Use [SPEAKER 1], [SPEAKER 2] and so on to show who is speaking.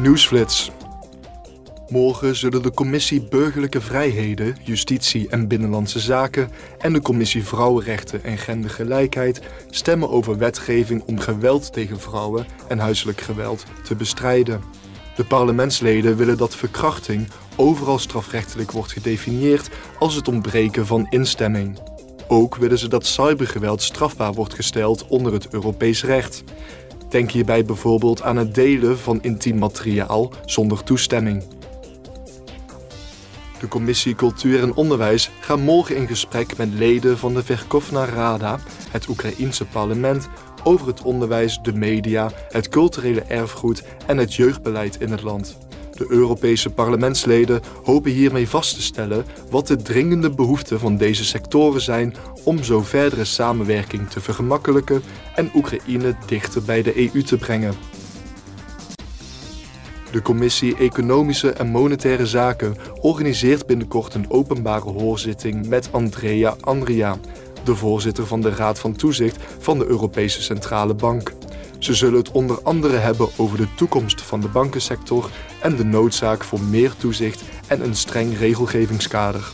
[SPEAKER 1] Nieuwsflits. Morgen zullen de Commissie Burgerlijke Vrijheden, Justitie en Binnenlandse Zaken en de Commissie Vrouwenrechten en Gendergelijkheid stemmen over wetgeving om geweld tegen vrouwen en huiselijk geweld te bestrijden. De parlementsleden willen dat verkrachting overal strafrechtelijk wordt gedefinieerd als het ontbreken van instemming. Ook willen ze dat cybergeweld strafbaar wordt gesteld onder het Europees recht. Denk hierbij bijvoorbeeld aan het delen van intiem materiaal zonder toestemming. De Commissie Cultuur en Onderwijs gaat morgen in gesprek met leden van de Verkhovna Rada, het Oekraïense parlement, over het onderwijs, de media, het culturele erfgoed en het jeugdbeleid in het land. De Europese parlementsleden hopen hiermee vast te stellen wat de dringende behoeften van deze sectoren zijn om zo verdere samenwerking te vergemakkelijken en Oekraïne dichter bij de EU te brengen. De Commissie Economische en Monetaire Zaken organiseert binnenkort een openbare hoorzitting met Andrea Andria, de voorzitter van de Raad van Toezicht van de Europese Centrale Bank. Ze zullen het onder andere hebben over de toekomst van de bankensector en de noodzaak voor meer toezicht en een streng regelgevingskader.